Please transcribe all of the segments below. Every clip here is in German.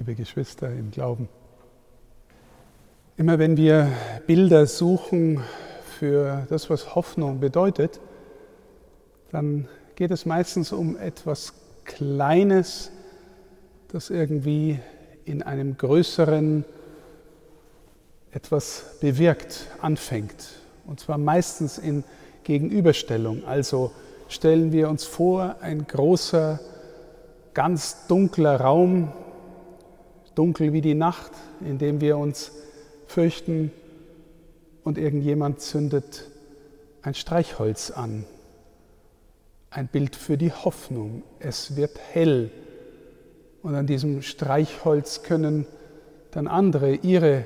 liebe Geschwister im Glauben. Immer wenn wir Bilder suchen für das, was Hoffnung bedeutet, dann geht es meistens um etwas Kleines, das irgendwie in einem größeren etwas bewirkt, anfängt. Und zwar meistens in Gegenüberstellung. Also stellen wir uns vor, ein großer, ganz dunkler Raum, dunkel wie die Nacht, in dem wir uns fürchten und irgendjemand zündet ein Streichholz an. Ein Bild für die Hoffnung. Es wird hell. Und an diesem Streichholz können dann andere ihre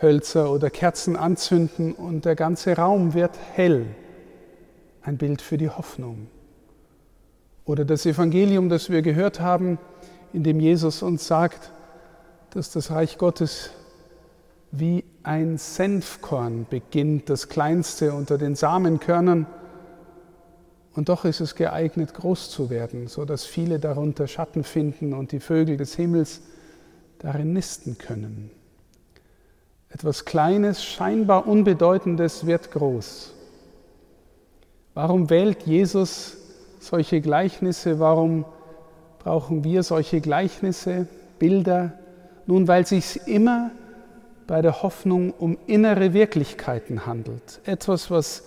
Hölzer oder Kerzen anzünden und der ganze Raum wird hell. Ein Bild für die Hoffnung. Oder das Evangelium, das wir gehört haben, in dem Jesus uns sagt, dass das Reich Gottes wie ein Senfkorn beginnt, das kleinste unter den Samenkörnern. Und doch ist es geeignet, groß zu werden, so dass viele darunter Schatten finden und die Vögel des Himmels darin nisten können. Etwas Kleines, scheinbar Unbedeutendes wird groß. Warum wählt Jesus solche Gleichnisse? Warum brauchen wir solche Gleichnisse, Bilder? Nun, weil es sich immer bei der Hoffnung um innere Wirklichkeiten handelt. Etwas, was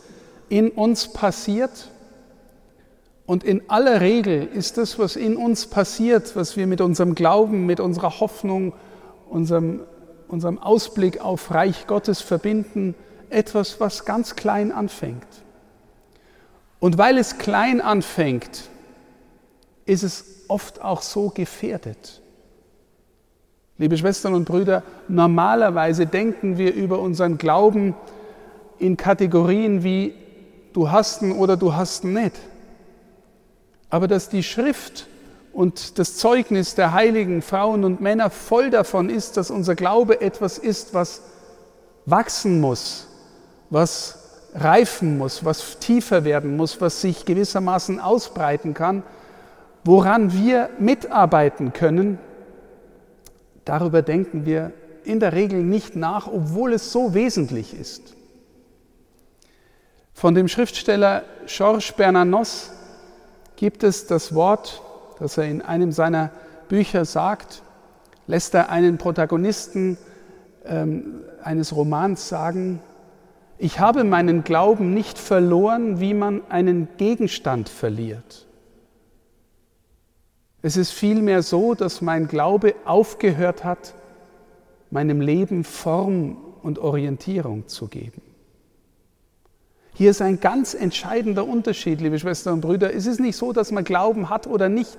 in uns passiert. Und in aller Regel ist das, was in uns passiert, was wir mit unserem Glauben, mit unserer Hoffnung, unserem, unserem Ausblick auf Reich Gottes verbinden, etwas, was ganz klein anfängt. Und weil es klein anfängt, ist es oft auch so gefährdet. Liebe Schwestern und Brüder, normalerweise denken wir über unseren Glauben in Kategorien wie du hast ihn oder du hast ihn nicht. Aber dass die Schrift und das Zeugnis der heiligen Frauen und Männer voll davon ist, dass unser Glaube etwas ist, was wachsen muss, was reifen muss, was tiefer werden muss, was sich gewissermaßen ausbreiten kann, woran wir mitarbeiten können, Darüber denken wir in der Regel nicht nach, obwohl es so wesentlich ist. Von dem Schriftsteller Georges Bernanos gibt es das Wort, das er in einem seiner Bücher sagt, lässt er einen Protagonisten ähm, eines Romans sagen, ich habe meinen Glauben nicht verloren, wie man einen Gegenstand verliert. Es ist vielmehr so, dass mein Glaube aufgehört hat, meinem Leben Form und Orientierung zu geben. Hier ist ein ganz entscheidender Unterschied, liebe Schwestern und Brüder. Es ist nicht so, dass man Glauben hat oder nicht,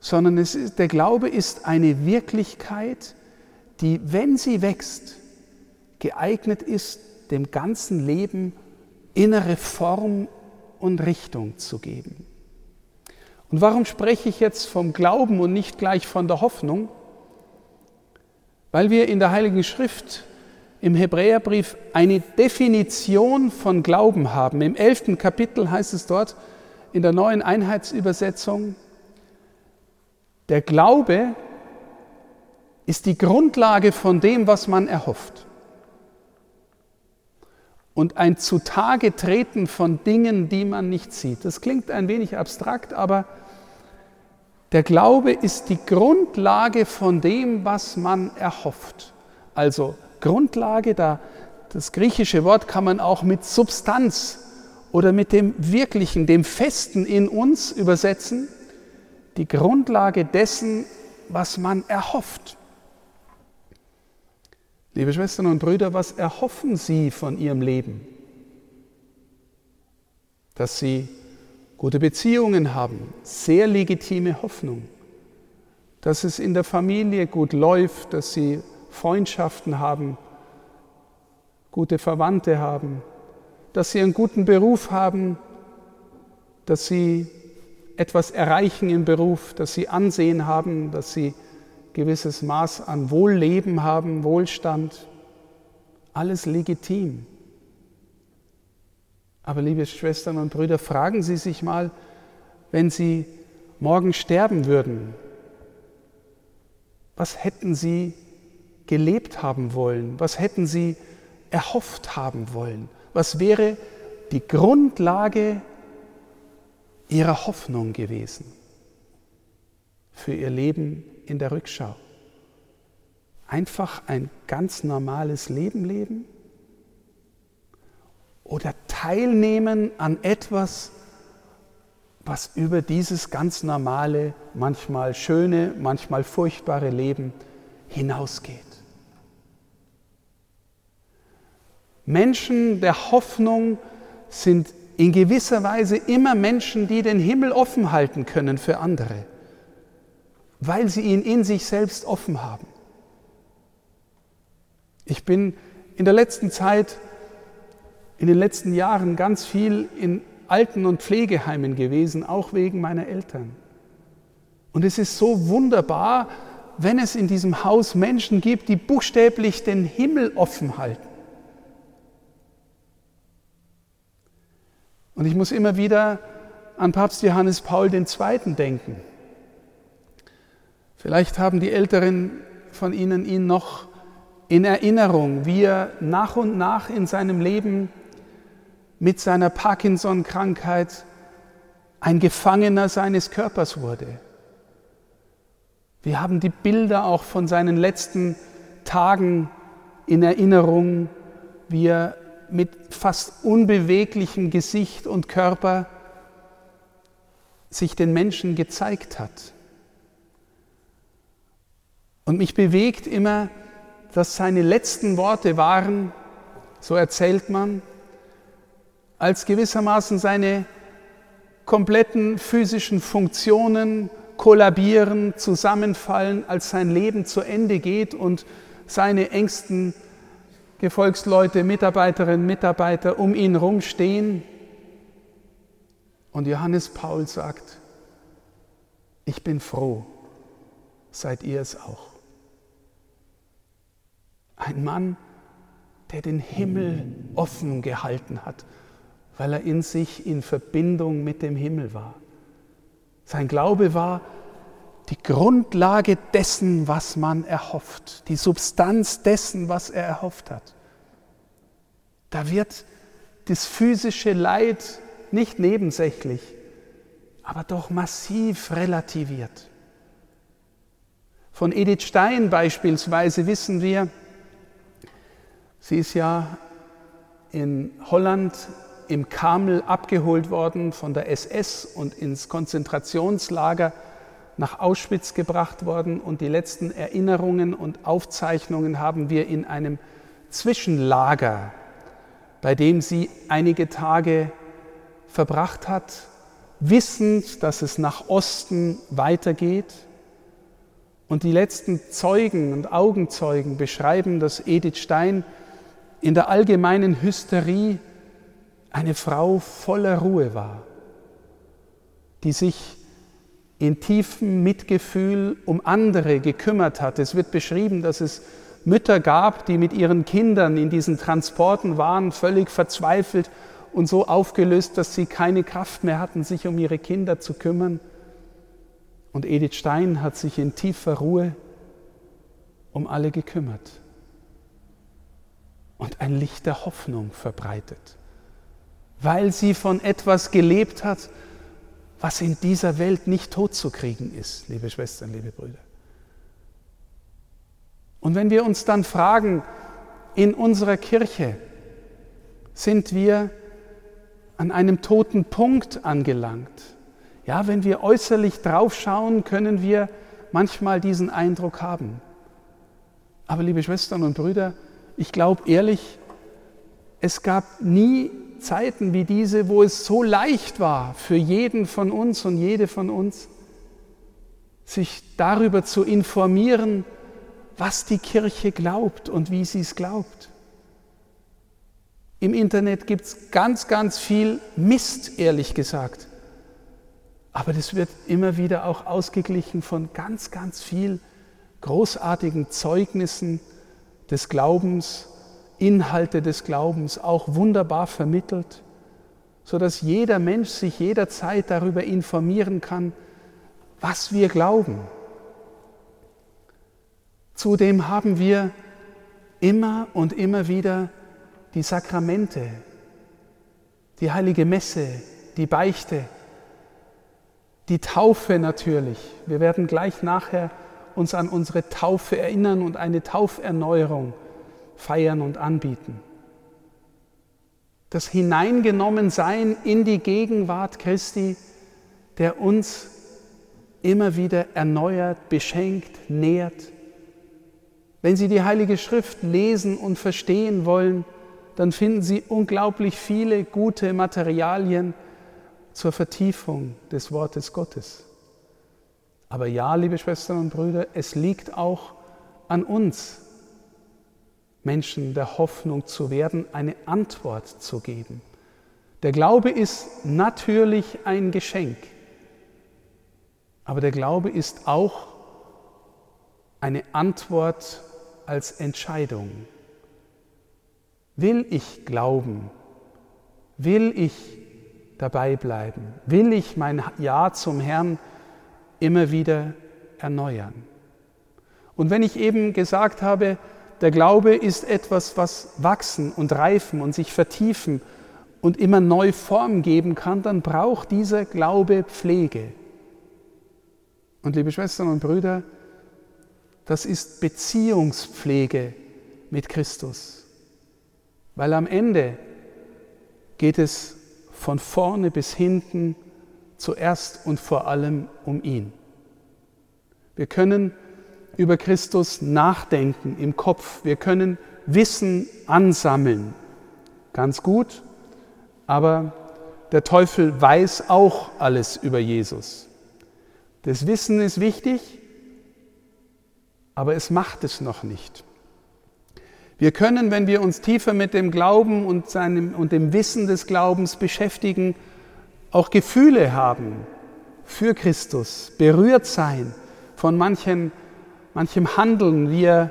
sondern ist, der Glaube ist eine Wirklichkeit, die, wenn sie wächst, geeignet ist, dem ganzen Leben innere Form und Richtung zu geben. Und warum spreche ich jetzt vom Glauben und nicht gleich von der Hoffnung? Weil wir in der Heiligen Schrift im Hebräerbrief eine Definition von Glauben haben. Im elften Kapitel heißt es dort in der neuen Einheitsübersetzung, der Glaube ist die Grundlage von dem, was man erhofft. Und ein Zutage-Treten von Dingen, die man nicht sieht. Das klingt ein wenig abstrakt, aber der Glaube ist die Grundlage von dem, was man erhofft. Also Grundlage, da das griechische Wort kann man auch mit Substanz oder mit dem Wirklichen, dem Festen in uns übersetzen. Die Grundlage dessen, was man erhofft. Liebe Schwestern und Brüder, was erhoffen Sie von Ihrem Leben? Dass Sie gute Beziehungen haben, sehr legitime Hoffnung, dass es in der Familie gut läuft, dass sie Freundschaften haben, gute Verwandte haben, dass sie einen guten Beruf haben, dass sie etwas erreichen im Beruf, dass sie Ansehen haben, dass sie gewisses Maß an Wohlleben haben, Wohlstand. Alles legitim. Aber liebe Schwestern und Brüder, fragen Sie sich mal, wenn Sie morgen sterben würden, was hätten sie gelebt haben wollen? Was hätten sie erhofft haben wollen? Was wäre die Grundlage ihrer Hoffnung gewesen für ihr Leben in der Rückschau? Einfach ein ganz normales Leben leben? Oder teilnehmen an etwas, was über dieses ganz normale, manchmal schöne, manchmal furchtbare Leben hinausgeht. Menschen der Hoffnung sind in gewisser Weise immer Menschen, die den Himmel offen halten können für andere, weil sie ihn in sich selbst offen haben. Ich bin in der letzten Zeit, in den letzten Jahren ganz viel in Alten- und Pflegeheimen gewesen, auch wegen meiner Eltern. Und es ist so wunderbar, wenn es in diesem Haus Menschen gibt, die buchstäblich den Himmel offen halten. Und ich muss immer wieder an Papst Johannes Paul II. denken. Vielleicht haben die Älteren von Ihnen ihn noch in Erinnerung, wie er nach und nach in seinem Leben mit seiner Parkinson-Krankheit ein Gefangener seines Körpers wurde. Wir haben die Bilder auch von seinen letzten Tagen in Erinnerung, wie er mit fast unbeweglichem Gesicht und Körper sich den Menschen gezeigt hat. Und mich bewegt immer, dass seine letzten Worte waren, so erzählt man, als gewissermaßen seine kompletten physischen Funktionen kollabieren, zusammenfallen, als sein Leben zu Ende geht und seine engsten Gefolgsleute, Mitarbeiterinnen, Mitarbeiter um ihn herum stehen. Und Johannes Paul sagt, ich bin froh, seid ihr es auch. Ein Mann, der den Himmel offen gehalten hat weil er in sich in Verbindung mit dem Himmel war. Sein Glaube war die Grundlage dessen, was man erhofft, die Substanz dessen, was er erhofft hat. Da wird das physische Leid nicht nebensächlich, aber doch massiv relativiert. Von Edith Stein beispielsweise wissen wir, sie ist ja in Holland im Kamel abgeholt worden von der SS und ins Konzentrationslager nach Auschwitz gebracht worden. Und die letzten Erinnerungen und Aufzeichnungen haben wir in einem Zwischenlager, bei dem sie einige Tage verbracht hat, wissend, dass es nach Osten weitergeht. Und die letzten Zeugen und Augenzeugen beschreiben, dass Edith Stein in der allgemeinen Hysterie eine Frau voller Ruhe war, die sich in tiefem Mitgefühl um andere gekümmert hat. Es wird beschrieben, dass es Mütter gab, die mit ihren Kindern in diesen Transporten waren, völlig verzweifelt und so aufgelöst, dass sie keine Kraft mehr hatten, sich um ihre Kinder zu kümmern. Und Edith Stein hat sich in tiefer Ruhe um alle gekümmert und ein Licht der Hoffnung verbreitet weil sie von etwas gelebt hat, was in dieser Welt nicht totzukriegen ist, liebe Schwestern, liebe Brüder. Und wenn wir uns dann fragen, in unserer Kirche sind wir an einem toten Punkt angelangt. Ja, wenn wir äußerlich draufschauen, können wir manchmal diesen Eindruck haben. Aber liebe Schwestern und Brüder, ich glaube ehrlich, es gab nie Zeiten wie diese, wo es so leicht war für jeden von uns und jede von uns, sich darüber zu informieren, was die Kirche glaubt und wie sie es glaubt. Im Internet gibt es ganz, ganz viel Mist, ehrlich gesagt. Aber das wird immer wieder auch ausgeglichen von ganz, ganz viel großartigen Zeugnissen des Glaubens Inhalte des Glaubens auch wunderbar vermittelt, sodass jeder Mensch sich jederzeit darüber informieren kann, was wir glauben. Zudem haben wir immer und immer wieder die Sakramente, die heilige Messe, die Beichte, die Taufe natürlich. Wir werden gleich nachher uns an unsere Taufe erinnern und eine Tauferneuerung feiern und anbieten. Das Hineingenommensein in die Gegenwart Christi, der uns immer wieder erneuert, beschenkt, nährt. Wenn Sie die Heilige Schrift lesen und verstehen wollen, dann finden Sie unglaublich viele gute Materialien zur Vertiefung des Wortes Gottes. Aber ja, liebe Schwestern und Brüder, es liegt auch an uns, Menschen der Hoffnung zu werden, eine Antwort zu geben. Der Glaube ist natürlich ein Geschenk, aber der Glaube ist auch eine Antwort als Entscheidung. Will ich glauben? Will ich dabei bleiben? Will ich mein Ja zum Herrn immer wieder erneuern? Und wenn ich eben gesagt habe, der Glaube ist etwas, was wachsen und reifen und sich vertiefen und immer neu Form geben kann, dann braucht dieser Glaube Pflege. Und liebe Schwestern und Brüder, das ist Beziehungspflege mit Christus. Weil am Ende geht es von vorne bis hinten zuerst und vor allem um ihn. Wir können über Christus nachdenken im Kopf, wir können Wissen ansammeln, ganz gut, aber der Teufel weiß auch alles über Jesus. Das Wissen ist wichtig, aber es macht es noch nicht. Wir können, wenn wir uns tiefer mit dem Glauben und, seinem, und dem Wissen des Glaubens beschäftigen, auch Gefühle haben für Christus, berührt sein von manchen, manchem Handeln, wie er,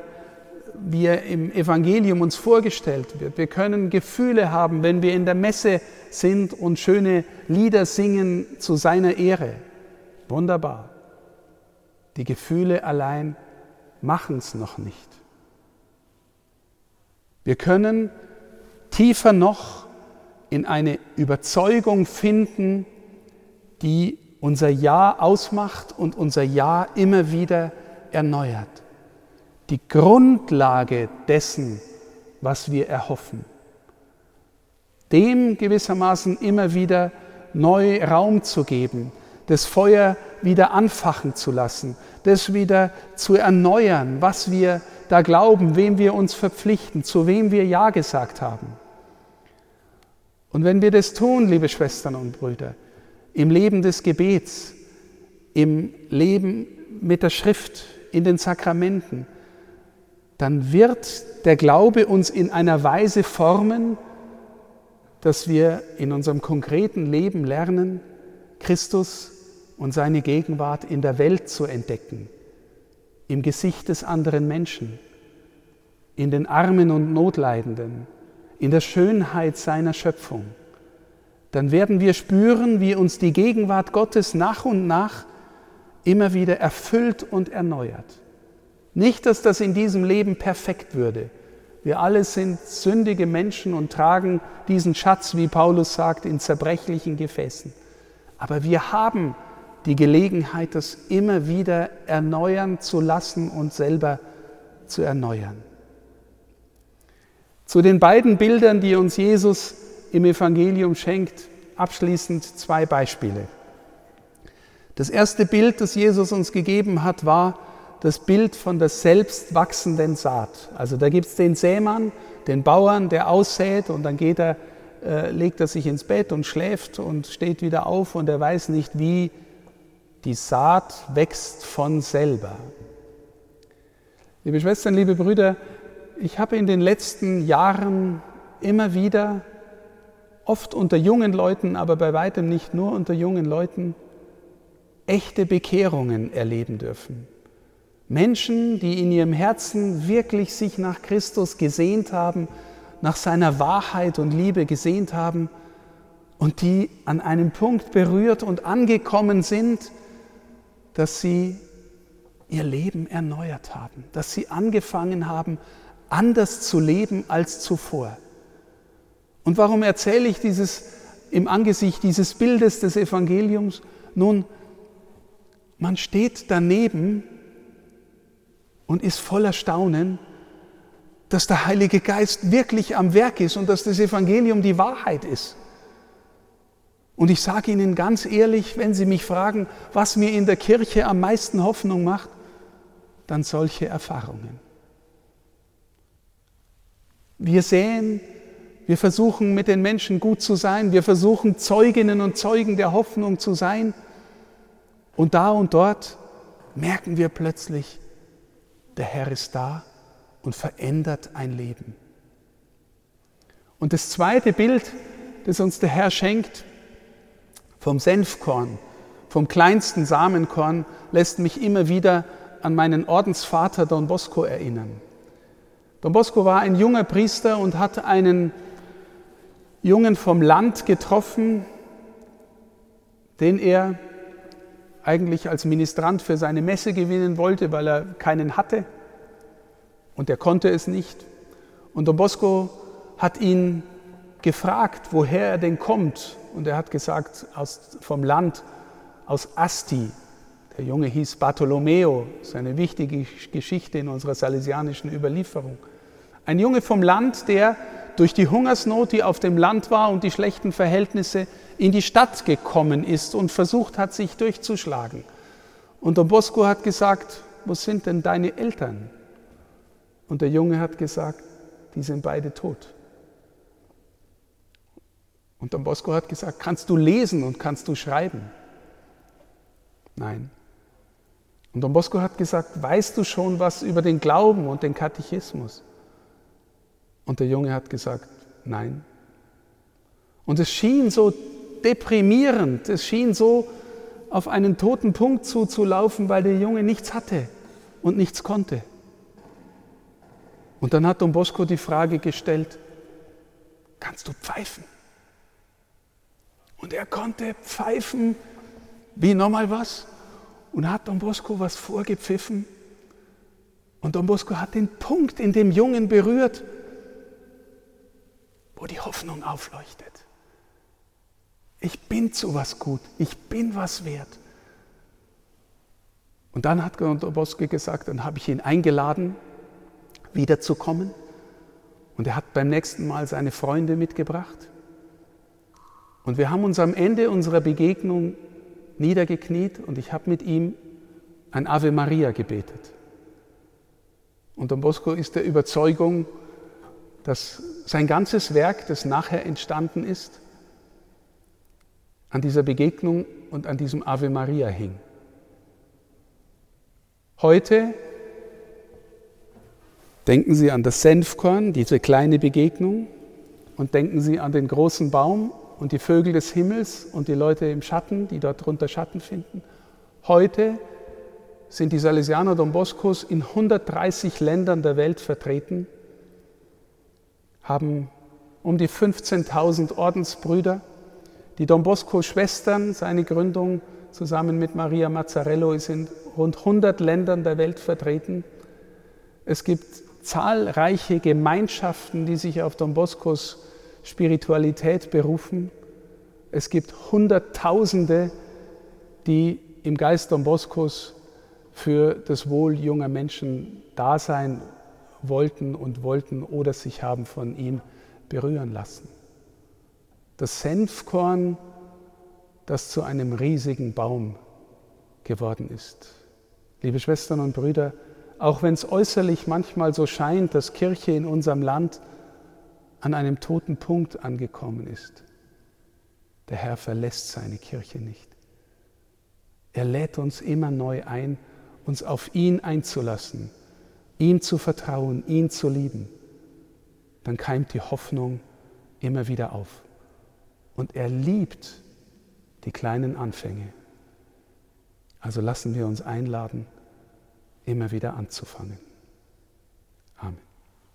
wie er im Evangelium uns vorgestellt wird. Wir können Gefühle haben, wenn wir in der Messe sind und schöne Lieder singen zu seiner Ehre. Wunderbar. Die Gefühle allein machen es noch nicht. Wir können tiefer noch in eine Überzeugung finden, die unser Ja ausmacht und unser Ja immer wieder erneuert. Die Grundlage dessen, was wir erhoffen. Dem gewissermaßen immer wieder neu Raum zu geben, das Feuer wieder anfachen zu lassen, das wieder zu erneuern, was wir da glauben, wem wir uns verpflichten, zu wem wir Ja gesagt haben. Und wenn wir das tun, liebe Schwestern und Brüder, im Leben des Gebets, im Leben mit der Schrift, in den Sakramenten, dann wird der Glaube uns in einer Weise formen, dass wir in unserem konkreten Leben lernen, Christus und seine Gegenwart in der Welt zu entdecken im Gesicht des anderen Menschen, in den Armen und Notleidenden, in der Schönheit seiner Schöpfung, dann werden wir spüren, wie uns die Gegenwart Gottes nach und nach immer wieder erfüllt und erneuert. Nicht, dass das in diesem Leben perfekt würde. Wir alle sind sündige Menschen und tragen diesen Schatz, wie Paulus sagt, in zerbrechlichen Gefäßen. Aber wir haben die Gelegenheit, das immer wieder erneuern zu lassen und selber zu erneuern. Zu den beiden Bildern, die uns Jesus im Evangelium schenkt, abschließend zwei Beispiele. Das erste Bild, das Jesus uns gegeben hat, war das Bild von der selbst wachsenden Saat. Also da gibt es den Sämann, den Bauern, der aussät und dann geht er, äh, legt er sich ins Bett und schläft und steht wieder auf und er weiß nicht, wie die Saat wächst von selber. Liebe Schwestern, liebe Brüder, ich habe in den letzten Jahren immer wieder, oft unter jungen Leuten, aber bei weitem nicht nur unter jungen Leuten, echte Bekehrungen erleben dürfen. Menschen, die in ihrem Herzen wirklich sich nach Christus gesehnt haben, nach seiner Wahrheit und Liebe gesehnt haben und die an einem Punkt berührt und angekommen sind, dass sie ihr Leben erneuert haben, dass sie angefangen haben, anders zu leben als zuvor. Und warum erzähle ich dieses im Angesicht dieses Bildes des Evangeliums? Nun, man steht daneben und ist voller Staunen, dass der Heilige Geist wirklich am Werk ist und dass das Evangelium die Wahrheit ist. Und ich sage Ihnen ganz ehrlich, wenn Sie mich fragen, was mir in der Kirche am meisten Hoffnung macht, dann solche Erfahrungen. Wir sehen, wir versuchen mit den Menschen gut zu sein, wir versuchen Zeuginnen und Zeugen der Hoffnung zu sein. Und da und dort merken wir plötzlich, der Herr ist da und verändert ein Leben. Und das zweite Bild, das uns der Herr schenkt, vom Senfkorn, vom kleinsten Samenkorn, lässt mich immer wieder an meinen Ordensvater Don Bosco erinnern. Don Bosco war ein junger Priester und hat einen Jungen vom Land getroffen, den er eigentlich als Ministrant für seine Messe gewinnen wollte, weil er keinen hatte und er konnte es nicht. Und Don Bosco hat ihn gefragt, woher er denn kommt. Und er hat gesagt, aus, vom Land, aus Asti. Der Junge hieß Bartolomeo, das ist eine wichtige Geschichte in unserer salesianischen Überlieferung. Ein Junge vom Land, der durch die Hungersnot, die auf dem Land war und die schlechten Verhältnisse in die Stadt gekommen ist und versucht hat, sich durchzuschlagen. Und Don Bosco hat gesagt, wo sind denn deine Eltern? Und der Junge hat gesagt, die sind beide tot. Und Don Bosco hat gesagt, kannst du lesen und kannst du schreiben? Nein. Und Don Bosco hat gesagt, weißt du schon was über den Glauben und den Katechismus? Und der Junge hat gesagt, nein. Und es schien so deprimierend, es schien so auf einen toten Punkt zuzulaufen, weil der Junge nichts hatte und nichts konnte. Und dann hat Don Bosco die Frage gestellt, kannst du pfeifen? Und er konnte pfeifen wie nochmal was und hat Don Bosco was vorgepfiffen. Und Don Bosco hat den Punkt in dem Jungen berührt, wo die Hoffnung aufleuchtet. Ich bin zu was gut, ich bin was wert. Und dann hat Don Bosco gesagt, dann habe ich ihn eingeladen, wiederzukommen. Und er hat beim nächsten Mal seine Freunde mitgebracht. Und wir haben uns am Ende unserer Begegnung niedergekniet und ich habe mit ihm ein Ave Maria gebetet. Und Don Bosco ist der Überzeugung, dass sein ganzes Werk, das nachher entstanden ist, an dieser Begegnung und an diesem Ave Maria hing. Heute denken Sie an das Senfkorn, diese kleine Begegnung, und denken Sie an den großen Baum und die Vögel des Himmels und die Leute im Schatten, die dort drunter Schatten finden. Heute sind die Salesianer Don Boscos in 130 Ländern der Welt vertreten, haben um die 15.000 Ordensbrüder. Die Don Bosco-Schwestern, seine Gründung zusammen mit Maria Mazzarello, ist in rund 100 Ländern der Welt vertreten. Es gibt zahlreiche Gemeinschaften, die sich auf Don Boscos Spiritualität berufen. Es gibt Hunderttausende, die im Geist Don Boscos für das Wohl junger Menschen da sein wollten und wollten oder sich haben von ihm berühren lassen. Das Senfkorn, das zu einem riesigen Baum geworden ist. Liebe Schwestern und Brüder, auch wenn es äußerlich manchmal so scheint, dass Kirche in unserem Land an einem toten Punkt angekommen ist. Der Herr verlässt seine Kirche nicht. Er lädt uns immer neu ein, uns auf ihn einzulassen, ihm zu vertrauen, ihn zu lieben. Dann keimt die Hoffnung immer wieder auf. Und er liebt die kleinen Anfänge. Also lassen wir uns einladen, immer wieder anzufangen.